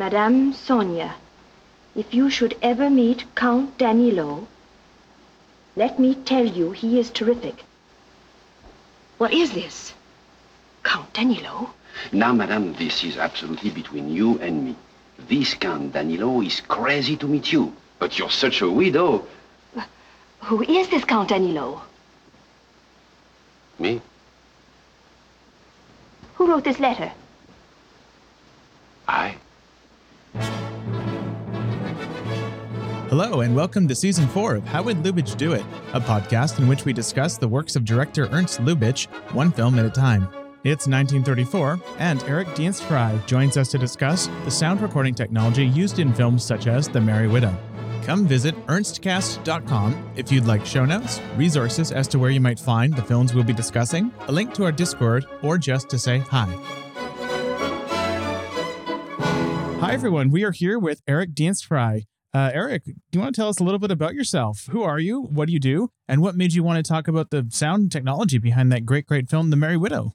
Madame Sonia, if you should ever meet Count Danilo, let me tell you he is terrific. What is this? Count Danilo? Now, madame, this is absolutely between you and me. This Count Danilo is crazy to meet you. But you're such a widow. Who is this Count Danilo? Me? Who wrote this letter? I? Hello, and welcome to season four of How Would Lubitsch Do It, a podcast in which we discuss the works of director Ernst Lubitsch, one film at a time. It's 1934, and Eric Dienstfrey joins us to discuss the sound recording technology used in films such as The Merry Widow. Come visit ernstcast.com if you'd like show notes, resources as to where you might find the films we'll be discussing, a link to our Discord, or just to say hi. Hi, everyone. We are here with Eric Dienstfrey. Uh, Eric, do you want to tell us a little bit about yourself? Who are you? What do you do? And what made you want to talk about the sound technology behind that great, great film, The Merry Widow?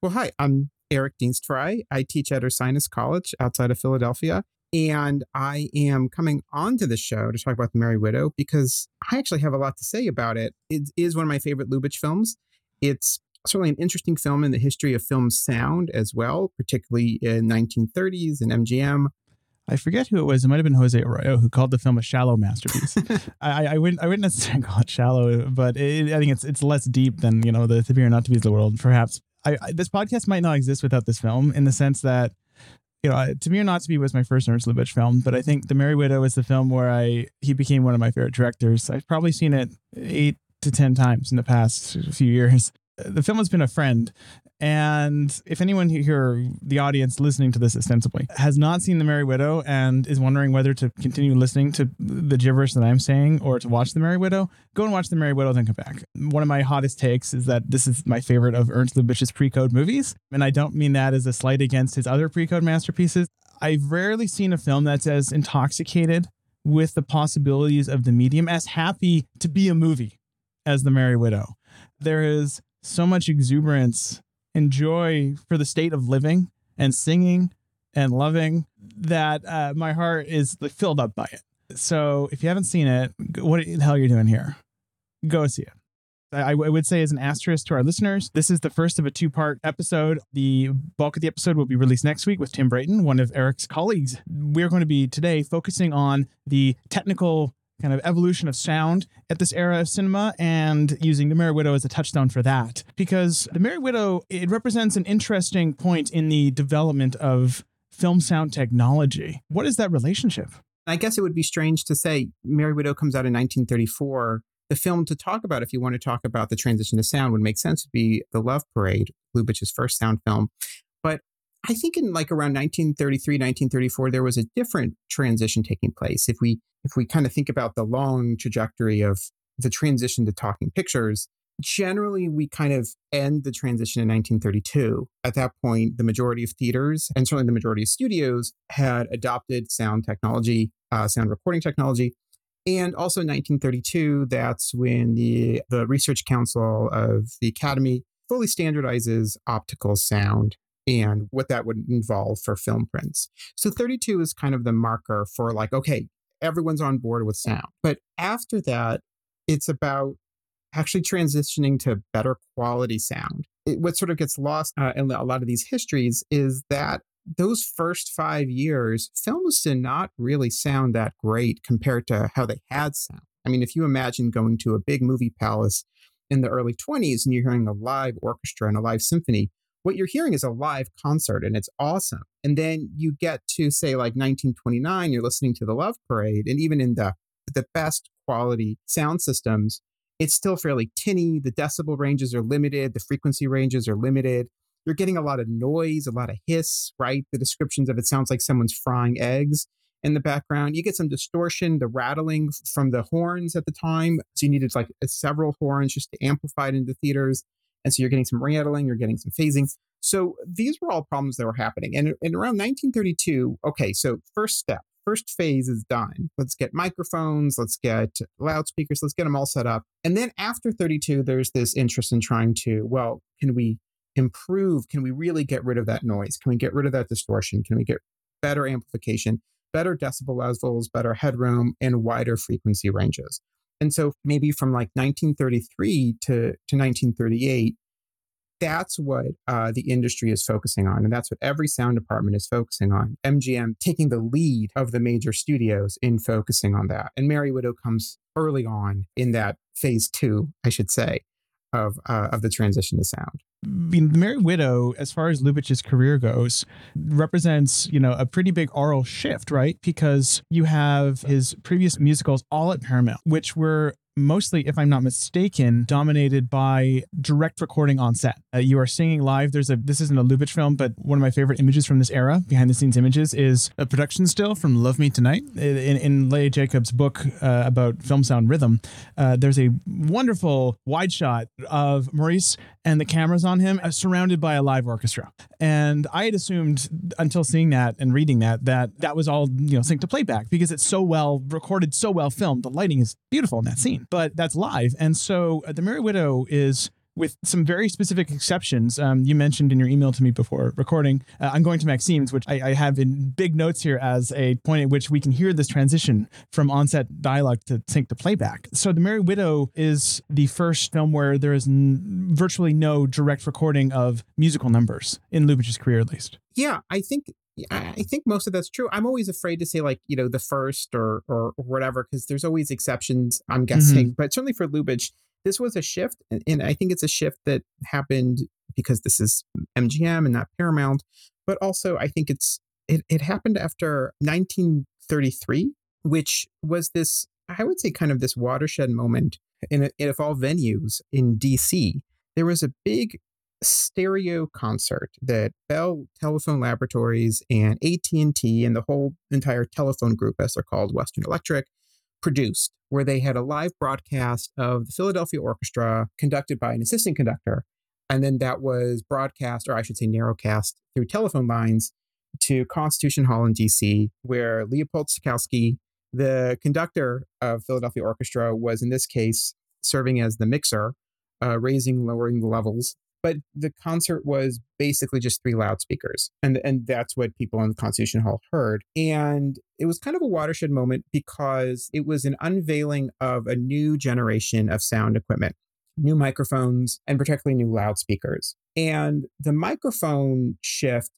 Well, hi, I'm Eric Dienstfrey. I teach at Ursinus College outside of Philadelphia. And I am coming onto the show to talk about The Merry Widow because I actually have a lot to say about it. It is one of my favorite Lubitsch films. It's certainly an interesting film in the history of film sound as well, particularly in 1930s and MGM. I forget who it was. It might have been Jose Arroyo who called the film a shallow masterpiece. I, I wouldn't I wouldn't necessarily call it shallow, but it, I think it's it's less deep than you know the To Be or Not to Be of the world. Perhaps I, I, this podcast might not exist without this film in the sense that you know To Be or Not to Be was my first Ernst Lubitsch film, but I think The Merry Widow is the film where I he became one of my favorite directors. I've probably seen it eight to ten times in the past few years the film has been a friend. And if anyone here, the audience listening to this ostensibly, has not seen The Merry Widow and is wondering whether to continue listening to the gibberish that I'm saying or to watch The Merry Widow, go and watch The Merry Widow, then come back. One of my hottest takes is that this is my favorite of Ernst Lubitsch's pre code movies. And I don't mean that as a slight against his other pre code masterpieces. I've rarely seen a film that's as intoxicated with the possibilities of the medium, as happy to be a movie as The Merry Widow. There is so much exuberance and joy for the state of living and singing and loving that uh, my heart is filled up by it. So if you haven't seen it, what the hell are you doing here? Go see it. I, I would say, as an asterisk to our listeners, this is the first of a two part episode. The bulk of the episode will be released next week with Tim Brayton, one of Eric's colleagues. We're going to be today focusing on the technical kind of evolution of sound at this era of cinema and using The Merry Widow as a touchstone for that. Because The Merry Widow, it represents an interesting point in the development of film sound technology. What is that relationship? I guess it would be strange to say Merry Widow comes out in 1934. The film to talk about, if you want to talk about the transition to sound, would make sense to be The Love Parade, Lubitsch's first sound film. But I think in like around 1933, 1934, there was a different transition taking place. If we if we kind of think about the long trajectory of the transition to talking pictures, generally we kind of end the transition in 1932. At that point, the majority of theaters and certainly the majority of studios had adopted sound technology, uh, sound recording technology. And also in 1932, that's when the, the Research Council of the Academy fully standardizes optical sound and what that would involve for film prints. So 32 is kind of the marker for like, okay, everyone's on board with sound. But after that, it's about actually transitioning to better quality sound. It, what sort of gets lost uh, in a lot of these histories is that those first five years, films did not really sound that great compared to how they had sound. I mean, if you imagine going to a big movie palace in the early 20s and you're hearing a live orchestra and a live symphony, what you're hearing is a live concert and it's awesome. And then you get to say like 1929, you're listening to the Love Parade, and even in the the best quality sound systems, it's still fairly tinny. The decibel ranges are limited, the frequency ranges are limited. You're getting a lot of noise, a lot of hiss, right? The descriptions of it sounds like someone's frying eggs in the background. You get some distortion, the rattling from the horns at the time. So you needed like several horns just to amplify it into theaters. And so you're getting some rattling, you're getting some phasing. So these were all problems that were happening. And, and around 1932, okay, so first step, first phase is done. Let's get microphones, let's get loudspeakers, let's get them all set up. And then after 32, there's this interest in trying to, well, can we improve? Can we really get rid of that noise? Can we get rid of that distortion? Can we get better amplification, better decibel levels, better headroom, and wider frequency ranges. And so maybe from like 1933 to, to 1938, that's what uh, the industry is focusing on. And that's what every sound department is focusing on. MGM taking the lead of the major studios in focusing on that. And Merry Widow comes early on in that phase two, I should say, of, uh, of the transition to sound. The Merry Widow, as far as Lubitsch's career goes, represents you know a pretty big aural shift, right? Because you have his previous musicals all at Paramount, which were mostly, if I'm not mistaken, dominated by direct recording on set. Uh, you are singing live. There's a this isn't a Lubitsch film, but one of my favorite images from this era, behind the scenes images, is a production still from Love Me Tonight in, in Lea Jacobs' book uh, about film sound rhythm. Uh, there's a wonderful wide shot of Maurice and the cameras on him, uh, surrounded by a live orchestra. And I had assumed until seeing that and reading that that that was all you know synced to playback because it's so well recorded, so well filmed. The lighting is beautiful in that scene but that's live. And so uh, the Merry Widow is with some very specific exceptions. Um, you mentioned in your email to me before recording, uh, I'm going to Maxim's, which I, I, have in big notes here as a point at which we can hear this transition from onset dialogue to sync to playback. So The Merry Widow is the first film where there is n- virtually no direct recording of musical numbers in Lubitsch's career, at least. Yeah, I think I think most of that's true. I'm always afraid to say like you know the first or or, whatever because there's always exceptions. I'm mm-hmm. guessing, mm-hmm. but certainly for Lubitsch, this was a shift, and, and I think it's a shift that happened because this is MGM and not Paramount. But also, I think it's it, it happened after 1933, which was this I would say kind of this watershed moment in, in of all venues in DC. There was a big stereo concert that Bell Telephone Laboratories and AT&T and the whole entire telephone group as they're called Western Electric produced where they had a live broadcast of the Philadelphia Orchestra conducted by an assistant conductor and then that was broadcast or I should say narrowcast through telephone lines to Constitution Hall in DC where Leopold Stokowski the conductor of Philadelphia Orchestra was in this case serving as the mixer uh, raising lowering the levels but the concert was basically just three loudspeakers and and that's what people in the constitution hall heard and it was kind of a watershed moment because it was an unveiling of a new generation of sound equipment new microphones and particularly new loudspeakers and the microphone shift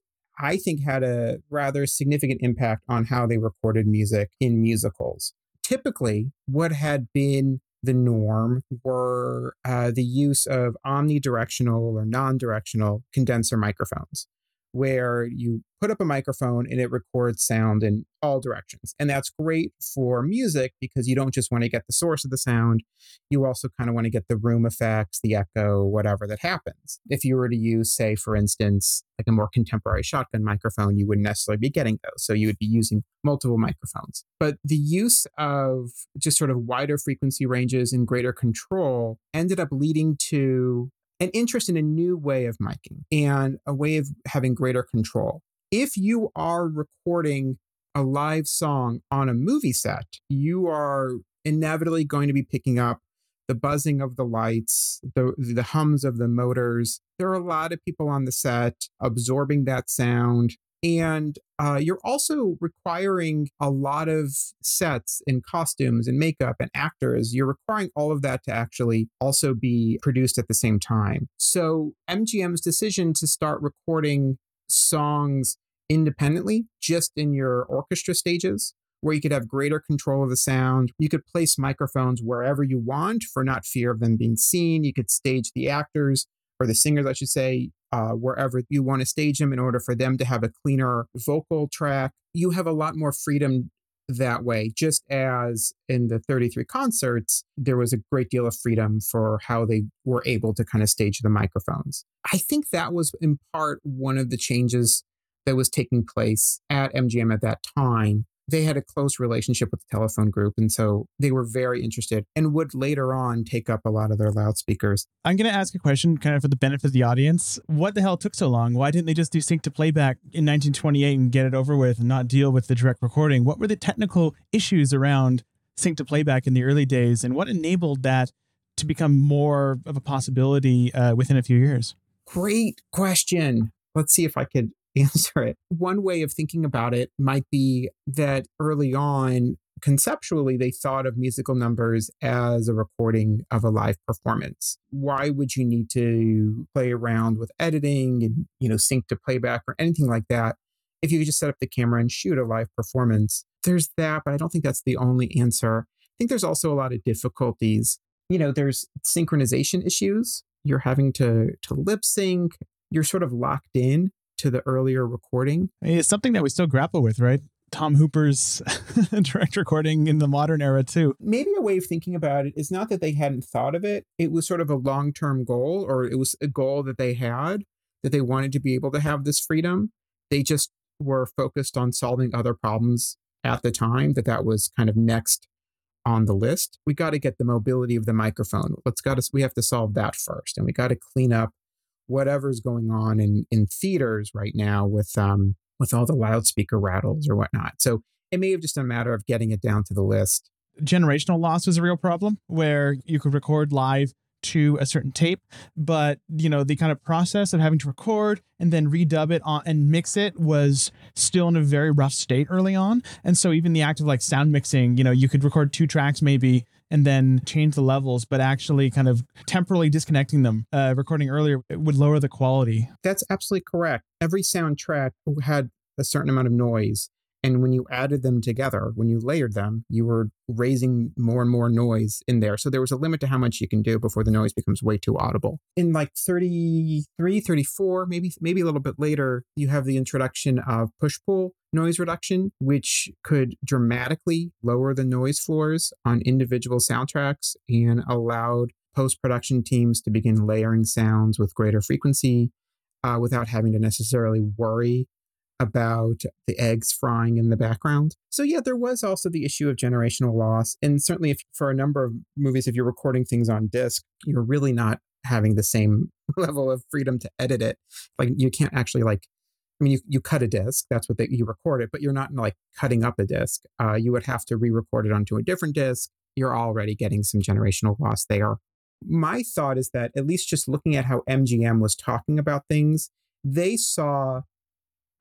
I think had a rather significant impact on how they recorded music in musicals. Typically, what had been the norm were uh, the use of omnidirectional or non directional condenser microphones where you put up a microphone and it records sound in all directions. And that's great for music because you don't just want to get the source of the sound, you also kind of want to get the room effects, the echo, whatever that happens. If you were to use, say, for instance, like a more contemporary shotgun microphone, you wouldn't necessarily be getting those. So you would be using multiple microphones. But the use of just sort of wider frequency ranges and greater control ended up leading to an interest in a new way of miking and a way of having greater control. If you are recording a live song on a movie set, you are inevitably going to be picking up the buzzing of the lights, the the hums of the motors. There are a lot of people on the set absorbing that sound. And uh, you're also requiring a lot of sets and costumes and makeup and actors. You're requiring all of that to actually also be produced at the same time. So MGM's decision to start recording songs independently, just in your orchestra stages, where you could have greater control of the sound. You could place microphones wherever you want for not fear of them being seen. You could stage the actors or the singers, I should say, uh, wherever you want to stage them in order for them to have a cleaner vocal track. You have a lot more freedom that way, just as in the 33 concerts, there was a great deal of freedom for how they were able to kind of stage the microphones. I think that was in part one of the changes that was taking place at MGM at that time they had a close relationship with the telephone group. And so they were very interested and would later on take up a lot of their loudspeakers. I'm going to ask a question kind of for the benefit of the audience. What the hell took so long? Why didn't they just do sync to playback in 1928 and get it over with and not deal with the direct recording? What were the technical issues around sync to playback in the early days? And what enabled that to become more of a possibility uh, within a few years? Great question. Let's see if I could answer it. One way of thinking about it might be that early on, conceptually, they thought of musical numbers as a recording of a live performance. Why would you need to play around with editing and, you know, sync to playback or anything like that if you could just set up the camera and shoot a live performance? There's that, but I don't think that's the only answer. I think there's also a lot of difficulties. You know, there's synchronization issues. You're having to to lip sync. You're sort of locked in to the earlier recording. It's something that we still grapple with, right? Tom Hooper's direct recording in the modern era too. Maybe a way of thinking about it is not that they hadn't thought of it. It was sort of a long-term goal or it was a goal that they had that they wanted to be able to have this freedom. They just were focused on solving other problems at the time that that was kind of next on the list. We got to get the mobility of the microphone. Let's got to we have to solve that first and we got to clean up whatever's going on in in theaters right now with um with all the loudspeaker rattles or whatnot. So it may have just been a matter of getting it down to the list. Generational loss was a real problem where you could record live to a certain tape, but you know the kind of process of having to record and then redub it on and mix it was still in a very rough state early on. And so even the act of like sound mixing, you know, you could record two tracks maybe and then change the levels, but actually kind of temporarily disconnecting them, uh, recording earlier would lower the quality. That's absolutely correct. Every soundtrack had a certain amount of noise. And when you added them together, when you layered them, you were raising more and more noise in there. So there was a limit to how much you can do before the noise becomes way too audible. In like 33, 34, maybe maybe a little bit later, you have the introduction of push pull noise reduction, which could dramatically lower the noise floors on individual soundtracks and allowed post production teams to begin layering sounds with greater frequency uh, without having to necessarily worry about the eggs frying in the background. So yeah, there was also the issue of generational loss, and certainly if for a number of movies, if you're recording things on disc, you're really not having the same level of freedom to edit it. Like you can't actually like. I mean, you, you cut a disc, that's what they, you record it, but you're not like cutting up a disc. Uh, you would have to re record it onto a different disc. You're already getting some generational loss there. My thought is that, at least just looking at how MGM was talking about things, they saw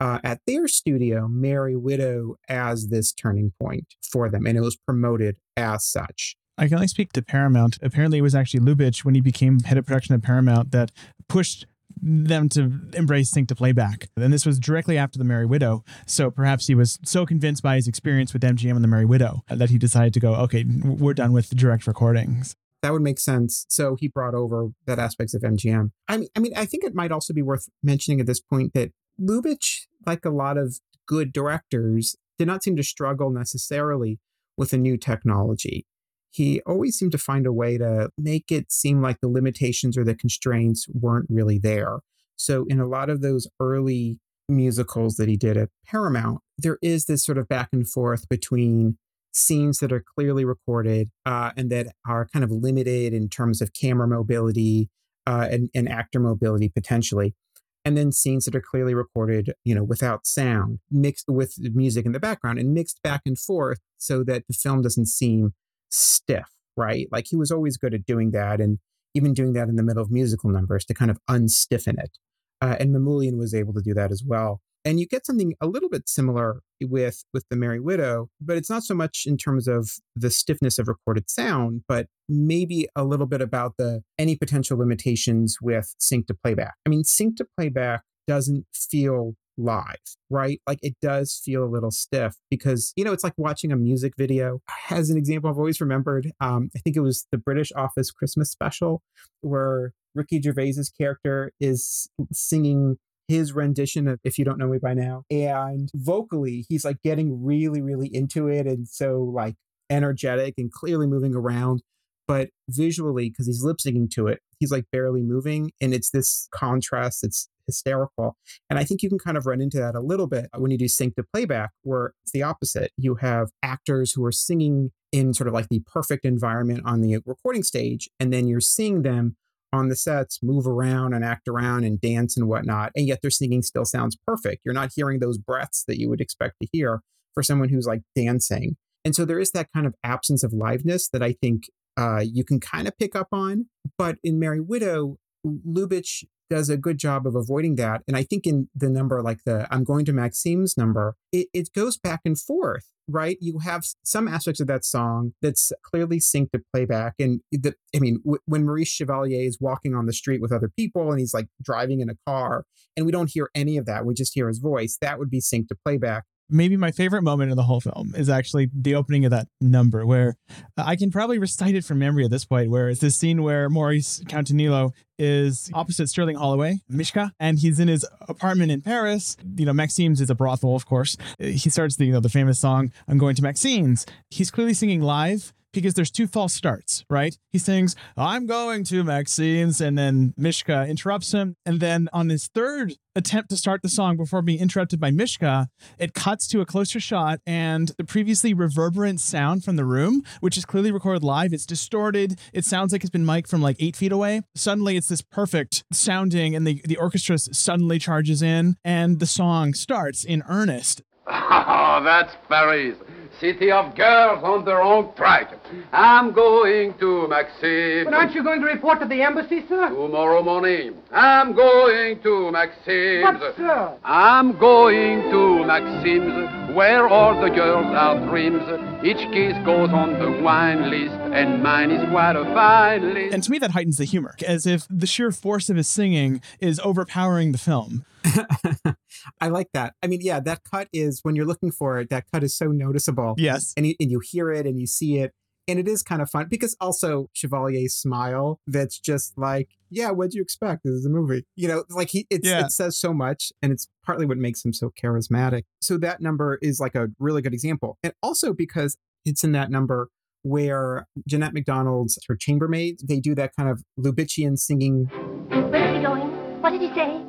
uh, at their studio, Merry Widow as this turning point for them, and it was promoted as such. I can only speak to Paramount. Apparently, it was actually Lubitsch when he became head of production at Paramount that pushed them to embrace sync to playback. And this was directly after the Merry Widow. So perhaps he was so convinced by his experience with MGM and the Merry Widow that he decided to go, okay, we're done with direct recordings. That would make sense. So he brought over that aspects of MGM. I mean, I mean, I think it might also be worth mentioning at this point that Lubitsch, like a lot of good directors, did not seem to struggle necessarily with a new technology. He always seemed to find a way to make it seem like the limitations or the constraints weren't really there. So, in a lot of those early musicals that he did at Paramount, there is this sort of back and forth between scenes that are clearly recorded uh, and that are kind of limited in terms of camera mobility uh, and, and actor mobility potentially and then scenes that are clearly recorded, you know, without sound, mixed with music in the background and mixed back and forth so that the film doesn't seem stiff, right? Like he was always good at doing that and even doing that in the middle of musical numbers to kind of unstiffen it. Uh, and Mamoulian was able to do that as well and you get something a little bit similar with with the merry widow but it's not so much in terms of the stiffness of recorded sound but maybe a little bit about the any potential limitations with sync to playback i mean sync to playback doesn't feel live, right? Like it does feel a little stiff because, you know, it's like watching a music video. As an example, I've always remembered, um, I think it was the British Office Christmas special where Ricky Gervais's character is singing his rendition of If You Don't Know Me By Now. And vocally, he's like getting really, really into it and so like energetic and clearly moving around. But visually, because he's lip syncing to it, he's like barely moving. And it's this contrast that's hysterical. And I think you can kind of run into that a little bit when you do sync to playback, where it's the opposite. You have actors who are singing in sort of like the perfect environment on the recording stage, and then you're seeing them on the sets move around and act around and dance and whatnot. And yet their singing still sounds perfect. You're not hearing those breaths that you would expect to hear for someone who's like dancing. And so there is that kind of absence of liveness that I think uh, you can kind of pick up on. But in Merry Widow, Lubitsch does a good job of avoiding that. And I think in the number like the I'm going to Maxime's number, it, it goes back and forth, right? You have some aspects of that song that's clearly synced to playback. And the, I mean, w- when Maurice Chevalier is walking on the street with other people and he's like driving in a car, and we don't hear any of that, we just hear his voice, that would be synced to playback maybe my favorite moment in the whole film is actually the opening of that number where I can probably recite it from memory at this point, where it's this scene where Maurice Count is opposite Sterling Holloway, Mishka, and he's in his apartment in Paris. You know, Maxime's is a brothel, of course. He starts the, you know, the famous song, I'm going to Maxime's. He's clearly singing live because there's two false starts, right? He sings, I'm going to Maxime's, and then Mishka interrupts him. And then on his third attempt to start the song before being interrupted by Mishka, it cuts to a closer shot, and the previously reverberant sound from the room, which is clearly recorded live, it's distorted. It sounds like it's been mic'd from like eight feet away. Suddenly, it's this perfect sounding, and the, the orchestra suddenly charges in, and the song starts in earnest. Oh, that's Paris. City of girls on the wrong track. I'm going to Maxime. But aren't you going to report to the embassy, sir? Tomorrow morning. I'm going to Maxime. But, sir. I'm going to Maxime's, where all the girls are dreams. Each kiss goes on the wine list, and mine is quite a fine list. And to me, that heightens the humor, as if the sheer force of his singing is overpowering the film. I like that. I mean, yeah, that cut is when you're looking for it, that cut is so noticeable. Yes. And you, and you hear it and you see it. And it is kind of fun because also Chevalier's smile that's just like, yeah, what'd you expect? This is a movie. You know, like he it's, Yeah. it says so much and it's partly what makes him so charismatic. So that number is like a really good example. And also because it's in that number where Jeanette MacDonald's her chambermaids, they do that kind of Lubitschian singing Where is he going? What did he say?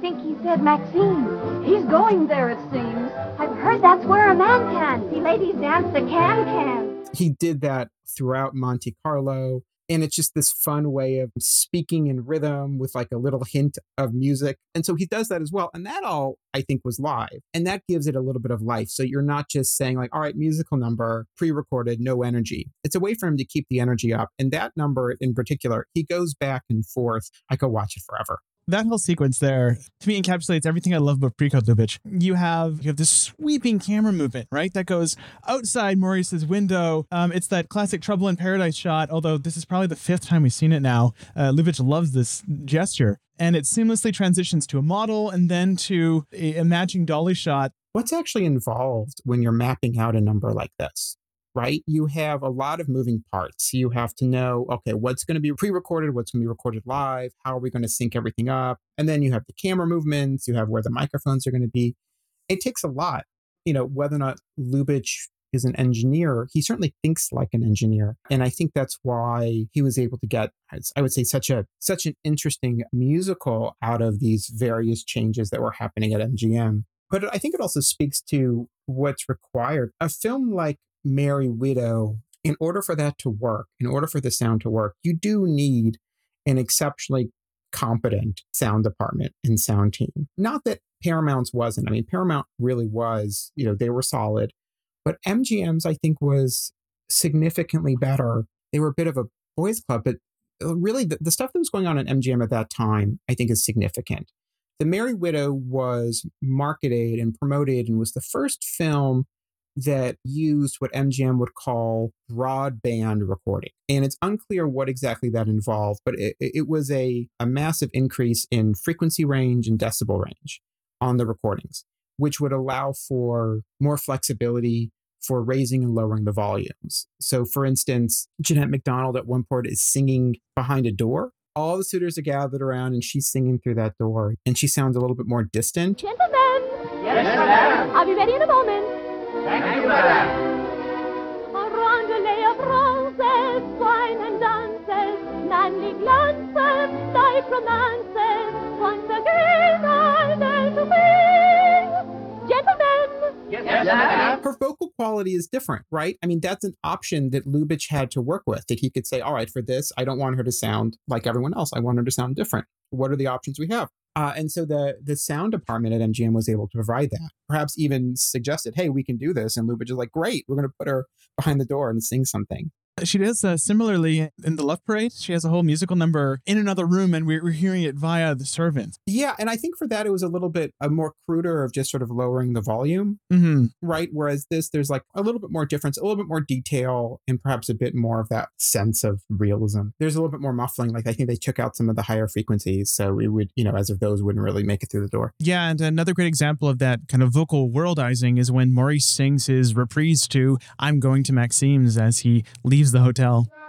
Think he said Maxine. He's going there, it seems. I've heard that's where a man can. See ladies dance the can-can. he did that throughout Monte Carlo. And it's just this fun way of speaking in rhythm with like a little hint of music. And so he does that as well. And that all, I think, was live. And that gives it a little bit of life. So you're not just saying, like, all right, musical number, pre recorded, no energy. It's a way for him to keep the energy up. And that number in particular, he goes back and forth. I could watch it forever. That whole sequence there to me encapsulates everything I love about Lubitsch. You have you have this sweeping camera movement, right? That goes outside Maurice's window. Um, it's that classic Trouble in Paradise shot. Although this is probably the fifth time we've seen it now. Uh, Lubitsch loves this gesture, and it seamlessly transitions to a model and then to a, a matching dolly shot. What's actually involved when you're mapping out a number like this? Right? You have a lot of moving parts. You have to know, okay, what's going to be pre recorded, what's going to be recorded live, how are we going to sync everything up? And then you have the camera movements, you have where the microphones are going to be. It takes a lot. You know, whether or not Lubitsch is an engineer, he certainly thinks like an engineer. And I think that's why he was able to get, I would say, such a such an interesting musical out of these various changes that were happening at MGM. But I think it also speaks to what's required. A film like Merry Widow, in order for that to work, in order for the sound to work, you do need an exceptionally competent sound department and sound team. Not that Paramount's wasn't. I mean, Paramount really was, you know, they were solid. But MGM's, I think, was significantly better. They were a bit of a boys' club, but uh, really the, the stuff that was going on at MGM at that time, I think, is significant. The Merry Widow was marketed and promoted and was the first film that used what MGM would call broadband recording. And it's unclear what exactly that involved, but it, it was a, a massive increase in frequency range and decibel range on the recordings, which would allow for more flexibility for raising and lowering the volumes. So, for instance, Jeanette MacDonald at one point is singing behind a door. All the suitors are gathered around and she's singing through that door, and she sounds a little bit more distant. Gentlemen, Yes, madame. I'll be ready in a moment. Thank you, madame. A rondelay of roses, wine and dances, manly glances, life romances. Once again I'll dare to win. Gentlemen, Yes, madame. her vocal quality is different, right? I mean, that's an option that Lubitsch had to work with. That he could say, all right, for this, I don't want her to sound like everyone else. I want her to sound different. What are the options we have? Uh, and so the the sound department at MGM was able to provide that. Perhaps even suggested, hey, we can do this. And Lubitsch is like, great, we're going to put her behind the door and sing something. She does uh, similarly in the Love Parade. She has a whole musical number in another room, and we're, we're hearing it via the servants. Yeah, and I think for that it was a little bit a more cruder of just sort of lowering the volume, Mm-hmm. right? Whereas this, there's like a little bit more difference, a little bit more detail, and perhaps a bit more of that sense of realism. There's a little bit more muffling. Like I think they took out some of the higher frequencies, so it would, you know, as if those wouldn't really make it through the door. Yeah, and another great example of that kind of vocal worldizing is when Maurice sings his reprise to I'm Going to Maxime's as he leaves the hotel.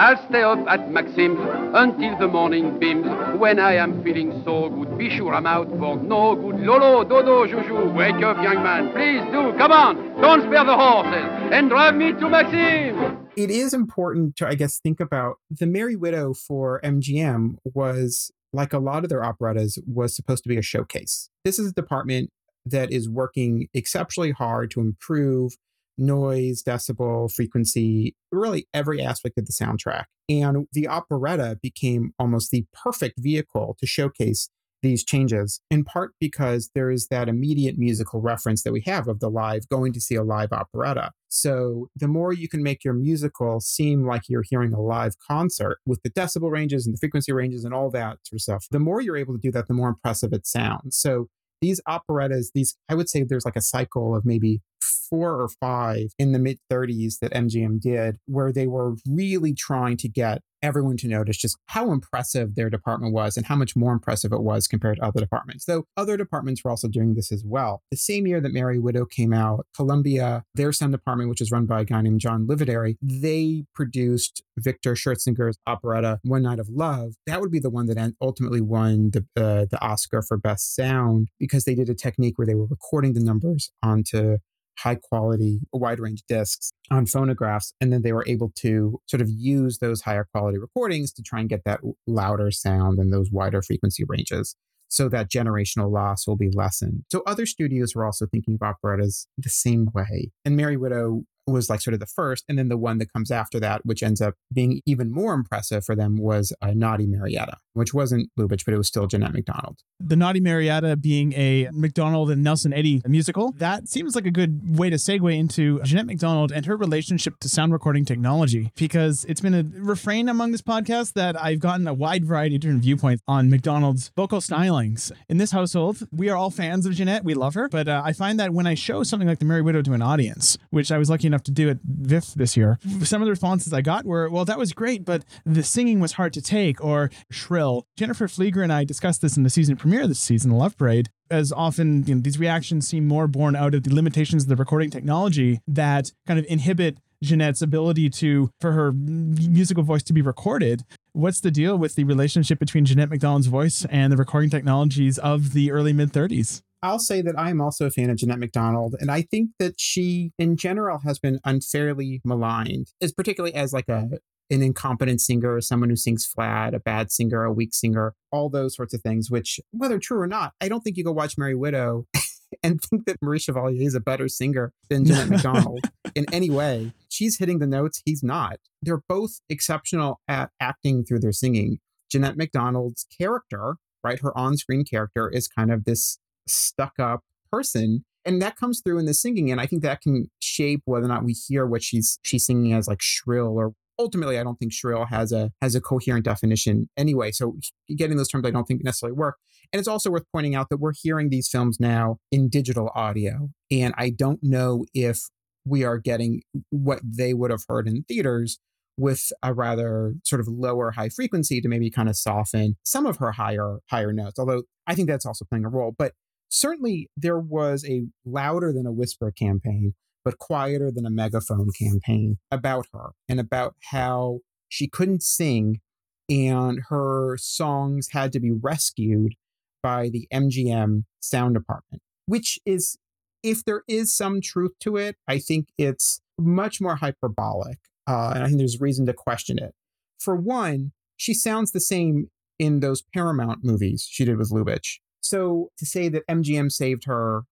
I'll stay up at Maxim's until the morning beams. When I am feeling so good, be sure I'm out for no good. Lolo, Dodo, Juju, wake up, young man. Please do. Come on. Don't spare the horses. And drive me to Maxim's. It is important to, I guess, think about the Merry Widow for MGM was like a lot of their operettas was supposed to be a showcase. This is a department that is working exceptionally hard to improve noise, decibel, frequency, really every aspect of the soundtrack. And the operetta became almost the perfect vehicle to showcase these changes, in part because there is that immediate musical reference that we have of the live going to see a live operetta. So the more you can make your musical seem like you're hearing a live concert with the decibel ranges and the frequency ranges and all that sort of stuff, the more you're able to do that, the more impressive it sounds. So these operettas, these, I would say there's like a cycle of maybe four or five in the mid 30s that MGM did, where they were really trying to get everyone to notice just how impressive their department was and how much more impressive it was compared to other departments. Though other departments were also doing this as well. The same year that Merry Widow came out, Columbia, their sound department, which is run by a guy named John Livadary, they produced Victor Schertzinger's operetta One Night of Love. That would be the one that ultimately won the uh, the Oscar for Best Sound because they did a technique where they were recording the numbers onto high quality, wide range discs on phonographs. And then they were able to sort of use those higher quality recordings to try and get that louder sound and those wider frequency ranges. So that generational loss will be lessened. So other studios were also thinking of operettas the same way. And Merry Widow was like sort of the first. And then the one that comes after that, which ends up being even more impressive for them, was uh, Naughty Marietta, which wasn't Lubitsch, but it was still Jeanette MacDonald. The Naughty Marietta being a MacDonald and Nelson Eddy musical, that seems like a good way to segue into Jeanette MacDonald and her relationship to sound recording technology, because it's been a refrain among this podcast that I've gotten a wide variety of different viewpoints on MacDonald's vocal stylings. In this household, we are all fans of Jeanette. We love her. But uh, I find that when I show something like The Merry Widow to an audience, which I was lucky enough to do at VIF this year, some of the responses I got were, well, that was great, but the singing was hard to take or shrill. Jennifer Fleeger and I discussed this in the season premiere this season, Love Parade. As often, you know, these reactions seem more born out of the limitations of the recording technology that kind of inhibit Jeanette's ability to for her musical voice to be recorded. What's the deal with the relationship between Jeanette MacDonald's voice and the recording technologies of the early mid 30s? I'll say that I am also a fan of Jeanette MacDonald, and I think that she, in general, has been unfairly maligned, as particularly as like a an incompetent singer or someone who sings flat, a bad singer, a weak singer, all those sorts of things. Which, whether true or not, I don't think you go watch Merry Widow and think that Marie Chevalier is a better singer than Jeanette MacDonald in any way. She's hitting the notes; he's not. They're both exceptional at acting through their singing. Jeanette MacDonald's character, right, her on-screen character, is kind of this stuck up person and that comes through in the singing and i think that can shape whether or not we hear what she's she's singing as like shrill or ultimately i don't think shrill has a has a coherent definition anyway so getting those terms i don't think necessarily work and it's also worth pointing out that we're hearing these films now in digital audio and i don't know if we are getting what they would have heard in theaters with a rather sort of lower high frequency to maybe kind of soften some of her higher higher notes although i think that's also playing a role but certainly there was a louder than a whisper campaign, but quieter than a megaphone campaign about her and about how she couldn't sing and her songs had to be rescued by the MGM sound department, which is, if there is some truth to it, I think it's much more hyperbolic. Uh, and I think there's reason to question it. For one, she sounds the same in those Paramount movies she did with Lubitsch. So to say that MGM saved her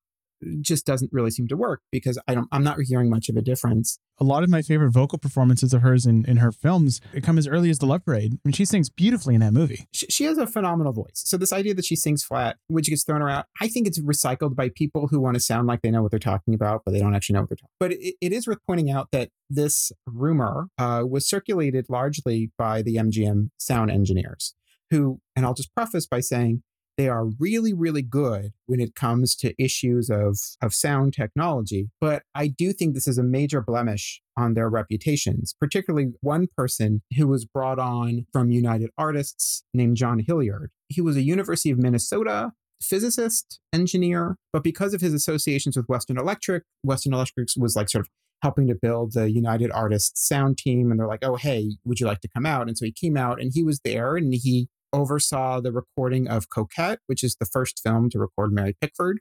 just doesn't really seem to work because I don't I'm not hearing much of a difference. A lot of my favorite vocal performances of hers in, in her films come as early as The Love Parade. I mean, she sings beautifully in that movie. She, she has a phenomenal voice. So this idea that she sings flat, which gets thrown around, I think it's recycled by people who want to sound like they know what they're talking about, but they don't actually know what they're talking. About. But it, it is worth pointing out that this rumor uh, was circulated largely by the MGM sound engineers, who, and I'll just preface by saying they are really, really good when it comes to issues of, of sound technology. But I do think this is a major blemish on their reputations, particularly one person who was brought on from United Artists named John Hilliard. He was a University of Minnesota physicist, engineer, but because of his associations with Western Electric, Western Electric was like sort of helping to build the United Artists sound team. And they're like, oh, hey, would you like to come out? And so he came out and he was there and he oversaw the recording of Coquette, which is the first film to record Mary Pickford,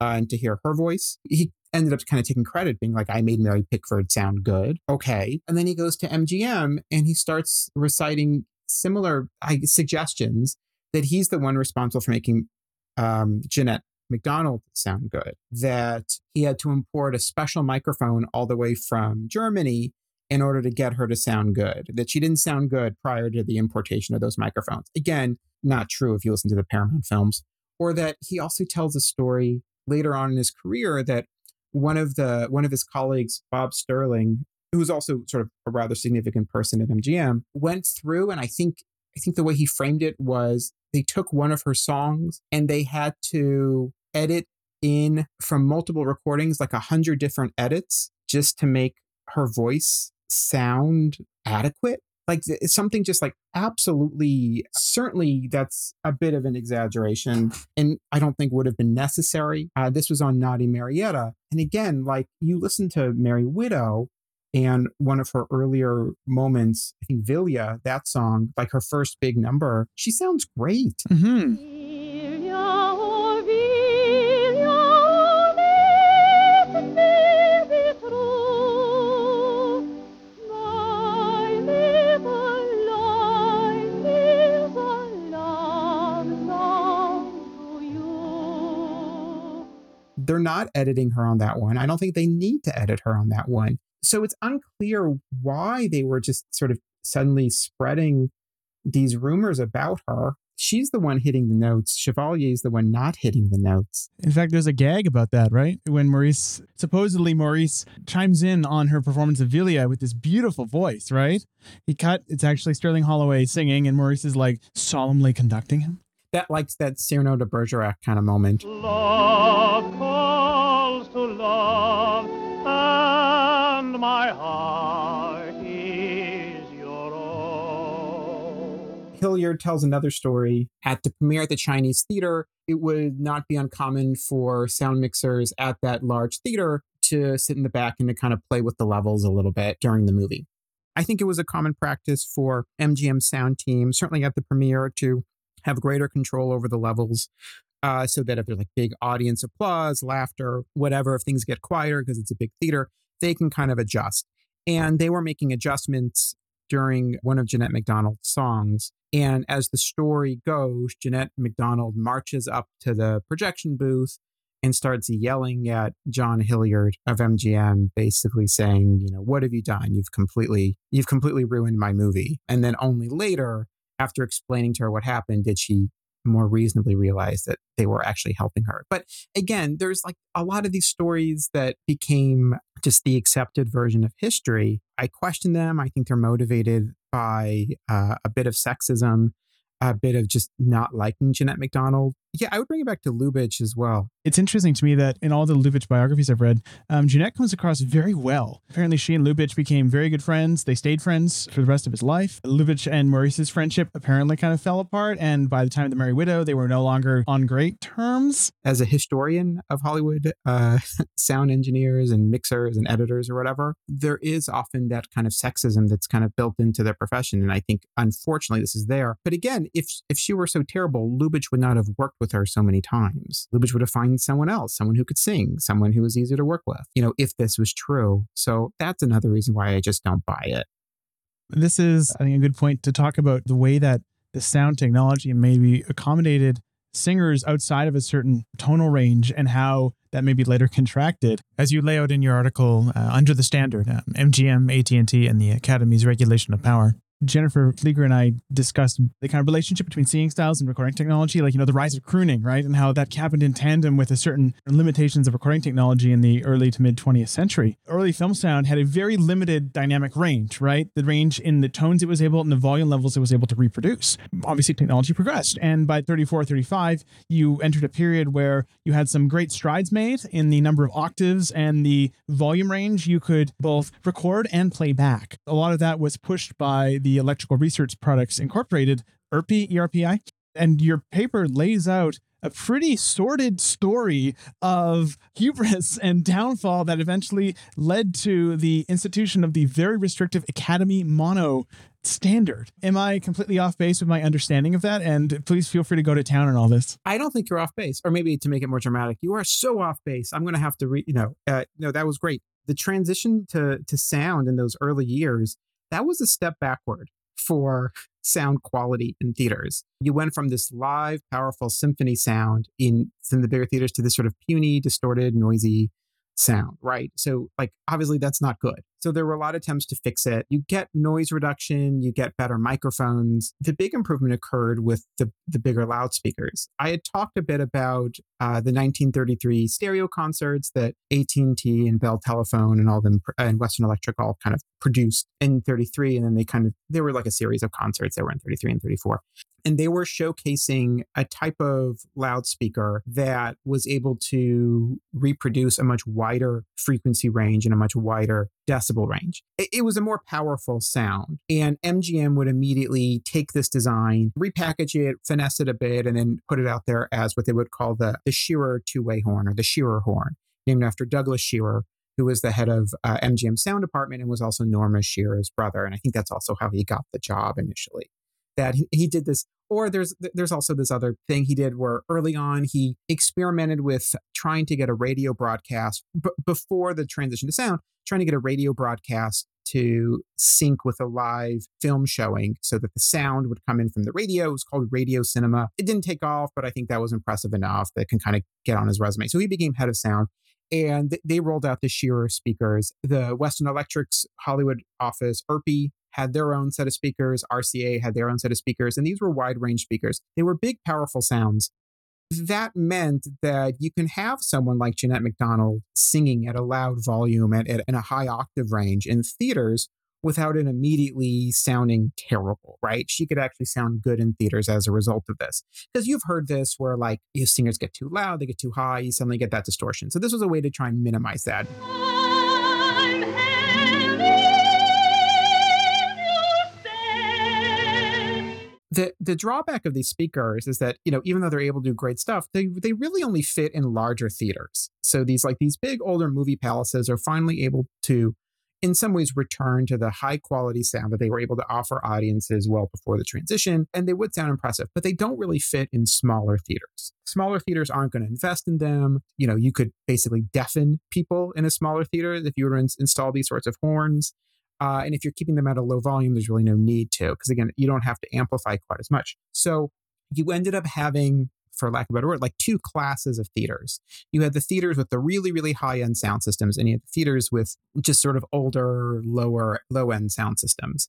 uh, and to hear her voice. He ended up kind of taking credit, being like, I made Mary Pickford sound good. Okay. And then he goes to MGM and he starts reciting similar suggestions that he's the one responsible for making um, Jeanette MacDonald sound good, that he had to import a special microphone all the way from Germany in order to get her to sound good, that she didn't sound good prior to the importation of those microphones. Again, not true if you listen to the Paramount films. Or that he also tells a story later on in his career that one of the one of his colleagues, Bob Sterling, who was also sort of a rather significant person at MGM, went through and I think I think the way he framed it was they took one of her songs and they had to edit in from multiple recordings, like a hundred different edits, just to make her voice sound adequate. Like something just like absolutely, certainly that's a bit of an exaggeration and I don't think would have been necessary. Uh, this was on Naughty Marietta. And again, like you listen to merry Widow and one of her earlier moments, I think Vilja, that song, like her first big number, she sounds great. Mm-hmm. They're not editing her on that one. I don't think they need to edit her on that one. So it's unclear why they were just sort of suddenly spreading these rumors about her. She's the one hitting the notes. Chevalier is the one not hitting the notes. In fact, there's a gag about that, right? When Maurice, supposedly Maurice, chimes in on her performance of Vilja with this beautiful voice, right? He cut, it's actually Sterling Holloway singing, and Maurice is like solemnly conducting him. That likes that Cyrano de Bergerac kind of moment. To love, and my heart is your own. Hilliard tells another story. At the premiere at the Chinese theater, it would not be uncommon for sound mixers at that large theater to sit in the back and to kind of play with the levels a little bit during the movie. I think it was a common practice for MGM sound team, certainly at the premiere, to have greater control over the levels. Uh, so that if there's like big audience applause, laughter, whatever, if things get quieter because it's a big theater, they can kind of adjust. And they were making adjustments during one of Jeanette MacDonald's songs. And as the story goes, Jeanette MacDonald marches up to the projection booth and starts yelling at John Hilliard of MGM, basically saying, you know, what have you done? You've completely, you've completely ruined my movie. And then only later, after explaining to her what happened, did she more reasonably realize that they were actually helping her. But again, there's like a lot of these stories that became just the accepted version of history. I question them. I think they're motivated by uh, a bit of sexism, a bit of just not liking Jeanette MacDonald. Yeah, I would bring it back to Lubitsch as well. It's interesting to me that in all the Lubitsch biographies I've read, um, Jeanette comes across very well. Apparently, she and Lubitsch became very good friends. They stayed friends for the rest of his life. Lubitsch and Maurice's friendship apparently kind of fell apart, and by the time of the Merry Widow, they were no longer on great terms. As a historian of Hollywood uh, sound engineers and mixers and editors or whatever, there is often that kind of sexism that's kind of built into their profession, and I think unfortunately this is there. But again, if if she were so terrible, Lubitsch would not have worked with her so many times. Lubitsch would have found someone else, someone who could sing, someone who was easier to work with, you know, if this was true. So that's another reason why I just don't buy it. This is, I think, a good point to talk about the way that the sound technology maybe accommodated singers outside of a certain tonal range and how that may be later contracted. As you lay out in your article, uh, under the standard, um, MGM, AT&T, and the Academy's regulation of power, Jennifer Fleeger and I discussed the kind of relationship between singing styles and recording technology, like, you know, the rise of crooning, right? And how that happened in tandem with a certain limitations of recording technology in the early to mid 20th century. Early film sound had a very limited dynamic range, right? The range in the tones it was able and the volume levels it was able to reproduce. Obviously, technology progressed. And by 34, 35, you entered a period where you had some great strides made in the number of octaves and the volume range you could both record and play back. A lot of that was pushed by the Electrical Research Products Incorporated, ERPI, ERPI. And your paper lays out a pretty sordid story of hubris and downfall that eventually led to the institution of the very restrictive Academy Mono standard. Am I completely off base with my understanding of that? And please feel free to go to town on all this. I don't think you're off base, or maybe to make it more dramatic, you are so off base. I'm going to have to read. You know, uh, no, that was great. The transition to to sound in those early years that was a step backward for sound quality in theaters. You went from this live, powerful symphony sound in, in the bigger theaters to this sort of puny, distorted, noisy sound, right? So, like, obviously, that's not good. So, there were a lot of attempts to fix it. You get noise reduction, you get better microphones. The big improvement occurred with the, the bigger loudspeakers. I had talked a bit about uh, the 1933 stereo concerts that AT&T and Bell Telephone and all them and Western Electric all kind of produced in 33 and then they kind of they were like a series of concerts that were in 33 and 34 and they were showcasing a type of loudspeaker that was able to reproduce a much wider frequency range and a much wider decibel range. It, it, was a more powerful sound. And MGM would immediately take this design, repackage it, finesse it a bit, and then put it out there as what they would call the, the Shearer two way horn or the Shearer horn, named after Douglas Shearer, who was the head of uh, MGM sound department and was also Norma Shearer's brother. And I think that's also how he got the job initially. That he, he did this or there's there's also this other thing he did where early on he experimented with trying to get a radio broadcast b- before the transition to sound trying to get a radio broadcast to sync with a live film showing so that the sound would come in from the radio. It was called Radio Cinema. It didn't take off, but I think that was impressive enough that can kind of get on his resume. So he became head of sound and they rolled out the Shearer speakers. The Western Electric's Hollywood office, ERPI, had their own set of speakers. RCA had their own set of speakers, and these were wide range speakers. They were big, powerful sounds that meant that you can have someone like Jeanette MacDonald singing at a loud volume at, in a high octave range in theaters without it immediately sounding terrible, right? She could actually sound good in theaters as a result of this. Because you've heard this where like you singers get too loud, they get too high, you suddenly get that distortion. So this was a way to try and minimize that. the the drawback of these speakers is that you know even though they're able to do great stuff they they really only fit in larger theaters so these like these big older movie palaces are finally able to in some ways return to the high quality sound that they were able to offer audiences well before the transition and they would sound impressive but they don't really fit in smaller theaters smaller theaters aren't going to invest in them you know you could basically deafen people in a smaller theater if you were to install these sorts of horns uh, and if you're keeping them at a low volume, there's really no need to, because again, you don't have to amplify quite as much. So you ended up having, for lack of a better word, like two classes of theaters. You had the theaters with the really, really high end sound systems, and you had the theaters with just sort of older, lower, low end sound systems.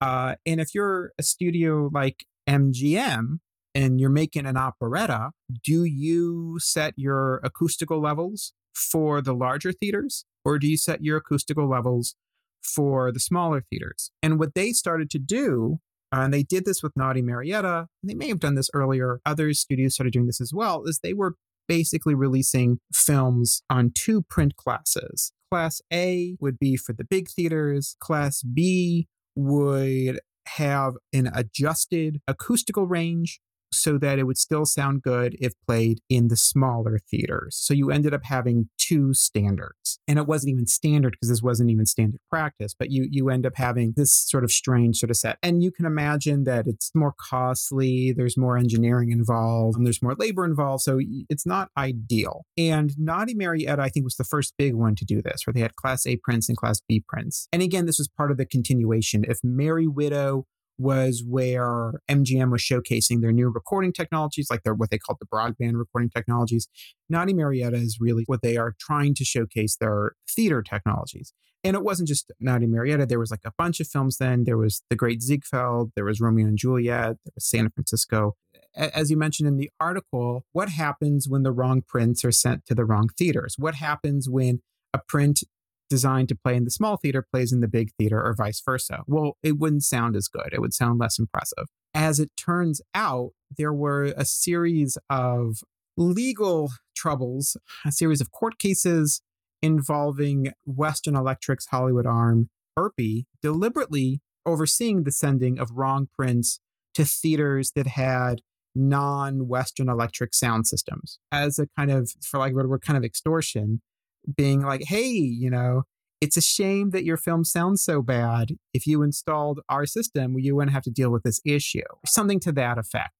Uh, and if you're a studio like MGM and you're making an operetta, do you set your acoustical levels for the larger theaters, or do you set your acoustical levels for the smaller theaters. And what they started to do, and they did this with Naughty Marietta, and they may have done this earlier, other studios started doing this as well, is they were basically releasing films on two print classes. Class A would be for the big theaters, Class B would have an adjusted acoustical range so that it would still sound good if played in the smaller theaters. So you ended up having two standards. And it wasn't even standard because this wasn't even standard practice, but you you end up having this sort of strange sort of set. And you can imagine that it's more costly, there's more engineering involved, and there's more labor involved, so it's not ideal. And Naughty Marietta I think was the first big one to do this, where they had class A prints and class B prints. And again, this was part of the continuation. If merry Widow was where MGM was showcasing their new recording technologies, like their what they called the broadband recording technologies. Naughty Marietta is really what they are trying to showcase their theater technologies. And it wasn't just Naughty Marietta. There was like a bunch of films then. There was The Great Ziegfeld. There was Romeo and Juliet. There was San Francisco. As you mentioned in the article, what happens when the wrong prints are sent to the wrong theaters? What happens when a print designed to play in the small theater plays in the big theater or vice versa. Well, it wouldn't sound as good. It would sound less impressive. As it turns out, there were a series of legal troubles, a series of court cases involving Western Electric's Hollywood arm, ERPI, deliberately overseeing the sending of wrong prints to theaters that had non-Western Electric sound systems as a kind of, for like a word, kind of extortion being like, hey, you know, it's a shame that your film sounds so bad. If you installed our system, you wouldn't have to deal with this issue. Something to that effect.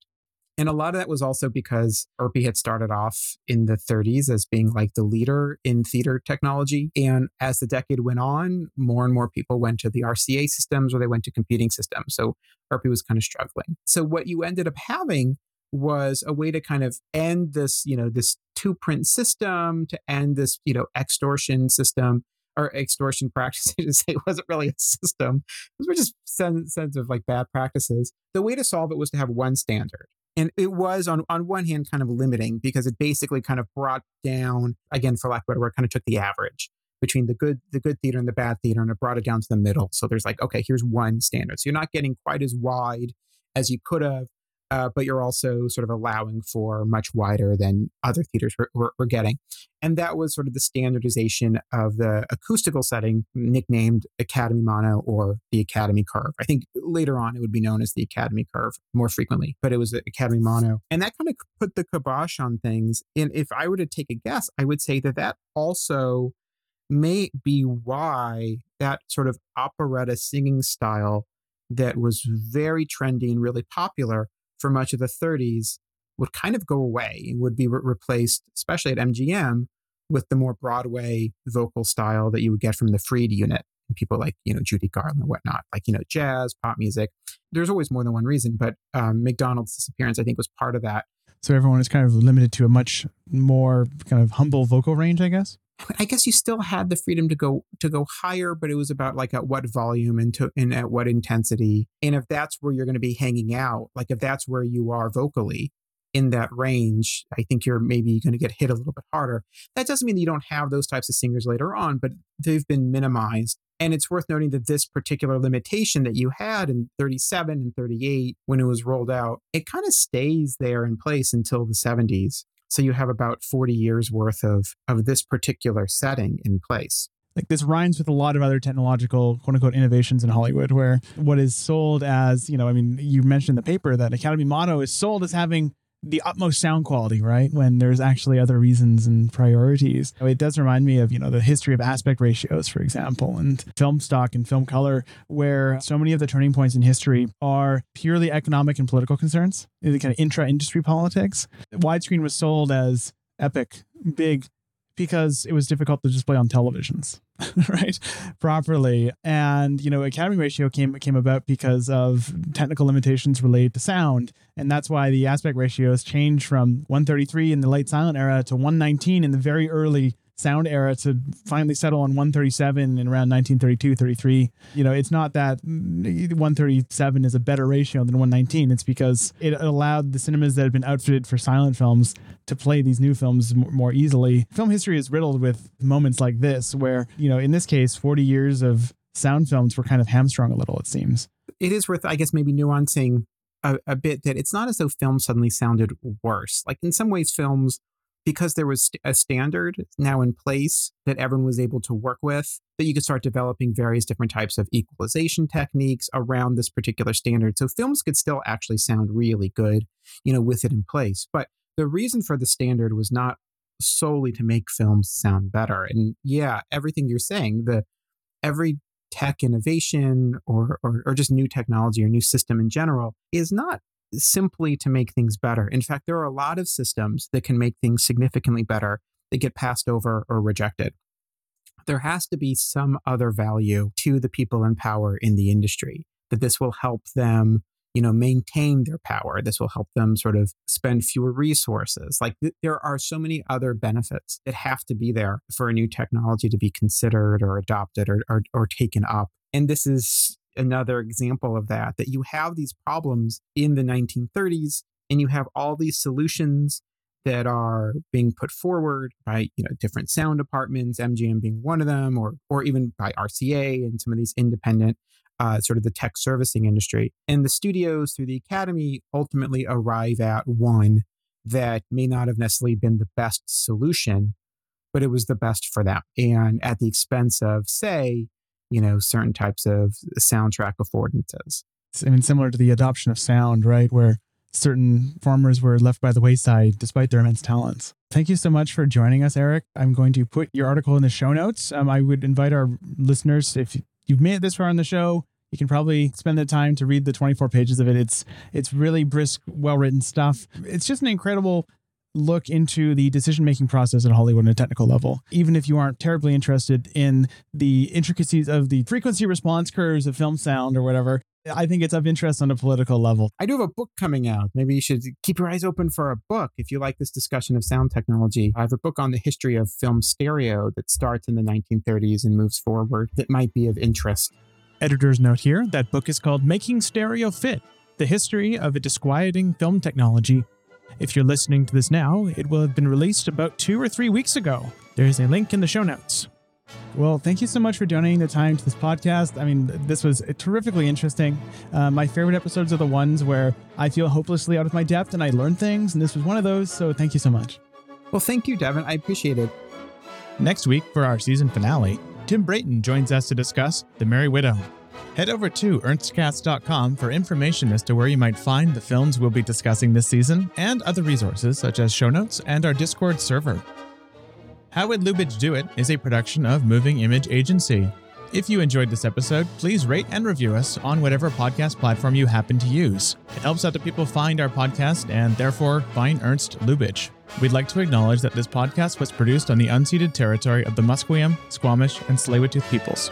And a lot of that was also because ERPI had started off in the 30s as being like the leader in theater technology. And as the decade went on, more and more people went to the RCA systems or they went to computing systems. So ERPI was kind of struggling. So what you ended up having was a way to kind of end this, you know, this two print system, to end this, you know, extortion system or extortion practice. to say it wasn't really a system. Those were just sense, sense of like bad practices. The way to solve it was to have one standard. And it was on, on one hand kind of limiting because it basically kind of brought down, again, for lack of a better word, kind of took the average between the good the good theater and the bad theater and it brought it down to the middle. So there's like, okay, here's one standard. So you're not getting quite as wide as you could have uh, but you're also sort of allowing for much wider than other theaters were, were, were, getting. And that was sort of the standardization of the acoustical setting, nicknamed Academy Mono or the Academy Curve. I think later on it would be known as the Academy Curve more frequently, but it was Academy Mono. And that kind of put the kibosh on things. And if I were to take a guess, I would say that that also may be why that sort of operetta singing style that was very trendy and really popular for much of the 30s would kind of go away and would be re- replaced, especially at MGM, with the more Broadway vocal style that you would get from the Freed unit and people like, you know, Judy Garland and whatnot, like, you know, jazz, pop music. There's always more than one reason, but um, MacDonald's disappearance, I think, was part of that. So everyone is kind of limited to a much more kind of humble vocal range, I guess. I guess you still had the freedom to go to go higher, but it was about like at what volume and to and at what intensity. And if that's where you're going to be hanging out, like if that's where you are vocally in that range, I think you're maybe going to get hit a little bit harder. That doesn't mean that you don't have those types of singers later on, but they've been minimized. And it's worth noting that this particular limitation that you had in 37 and 38 when it was rolled out, it kind of stays there in place until the 70s. So you have about 40 years worth of, of this particular setting in place. Like this rhymes with a lot of other technological quote unquote innovations in Hollywood, where what is sold as, you know, I mean, you mentioned the paper that Academy Mono is sold as having the utmost sound quality, right? When there's actually other reasons and priorities. It does remind me of, you know, the history of aspect ratios, for example, and film stock and film color, where so many of the turning points in history are purely economic and political concerns, the kind of intra industry politics. Widescreen was sold as epic, big, because it was difficult to display on televisions, right? Properly. And, you know, Academy ratio came came about because of technical limitations related to sound. And that's why the aspect ratios changed from 133 in the late silent era to 119 in the very early sound era to finally settle on 137 in around 1932 33 you know it's not that 137 is a better ratio than 119 it's because it allowed the cinemas that had been outfitted for silent films to play these new films more easily. Film history is riddled with moments like this where you know in this case 40 years of sound films were kind of hamstrung a little it seems. It is worth i guess maybe nuancing a, a bit that it's not as though film suddenly sounded worse. Like in some ways films because there was a standard now in place that everyone was able to work with, that you could start developing various different types of equalization techniques around this particular standard. So films could still actually sound really good, you know, with it in place. But the reason for the standard was not solely to make films sound better. And yeah, everything you're saying, the every tech innovation or, or, or just new technology or new system in general is not simply to make things better. In fact, there are a lot of systems that can make things significantly better that get passed over or rejected. There has to be some other value to the people in power in the industry. that this will help them you know maintain their power this will help them sort of spend fewer resources like th- there are so many other benefits that have to be there for a new technology to be considered or adopted or, or, or taken up and this is another example of that that you have these problems in the 1930s and you have all these solutions that are being put forward by you know different sound departments mgm being one of them or or even by rca and some of these independent uh, sort of the tech servicing industry. And the studios through the academy ultimately arrive at one that may not have necessarily been the best solution but it was the best for them. And at the expense of say you know certain types of soundtrack affordances I mean, similar to the adoption of sound, right? Where certain farmers were left by the wayside despite their immense talents. Thank you so much for joining us, Eric. I'm going to put your article in the show notes. Um, I would invite our listeners, if you've made it this far on the show, you can probably spend the time to read the 24 pages of it. It's it's really brisk, well written stuff. It's just an incredible look into the decision making process at Hollywood on a technical level. Even if you aren't terribly interested in the intricacies of the frequency response curves of film sound or whatever, I think it's of interest on a political level. I do have a book coming out. Maybe you should keep your eyes open for a book if you like this discussion of sound technology. I have a book on the history of film stereo that starts in the 1930s and moves forward that might be of interest. Editor's note here that book is called Making Stereo Fit The History of a Disquieting Film Technology. If you're listening to this now, it will have been released about two or three weeks ago. There's a link in the show notes. Well, thank you so much for donating the time to this podcast. I mean, this was terrifically interesting. Uh, my favorite episodes are the ones where I feel hopelessly out of my depth and I learn things, and this was one of those. So thank you so much. Well, thank you, Devin. I appreciate it. Next week, for our season finale, Tim Brayton joins us to discuss The Merry Widow. Head over to ernstcast.com for information as to where you might find the films we'll be discussing this season and other resources such as show notes and our Discord server. How Would Lubitsch Do It is a production of Moving Image Agency. If you enjoyed this episode, please rate and review us on whatever podcast platform you happen to use. It helps other people find our podcast and therefore find Ernst Lubitsch. We'd like to acknowledge that this podcast was produced on the unceded territory of the Musqueam, Squamish, and tsleil peoples.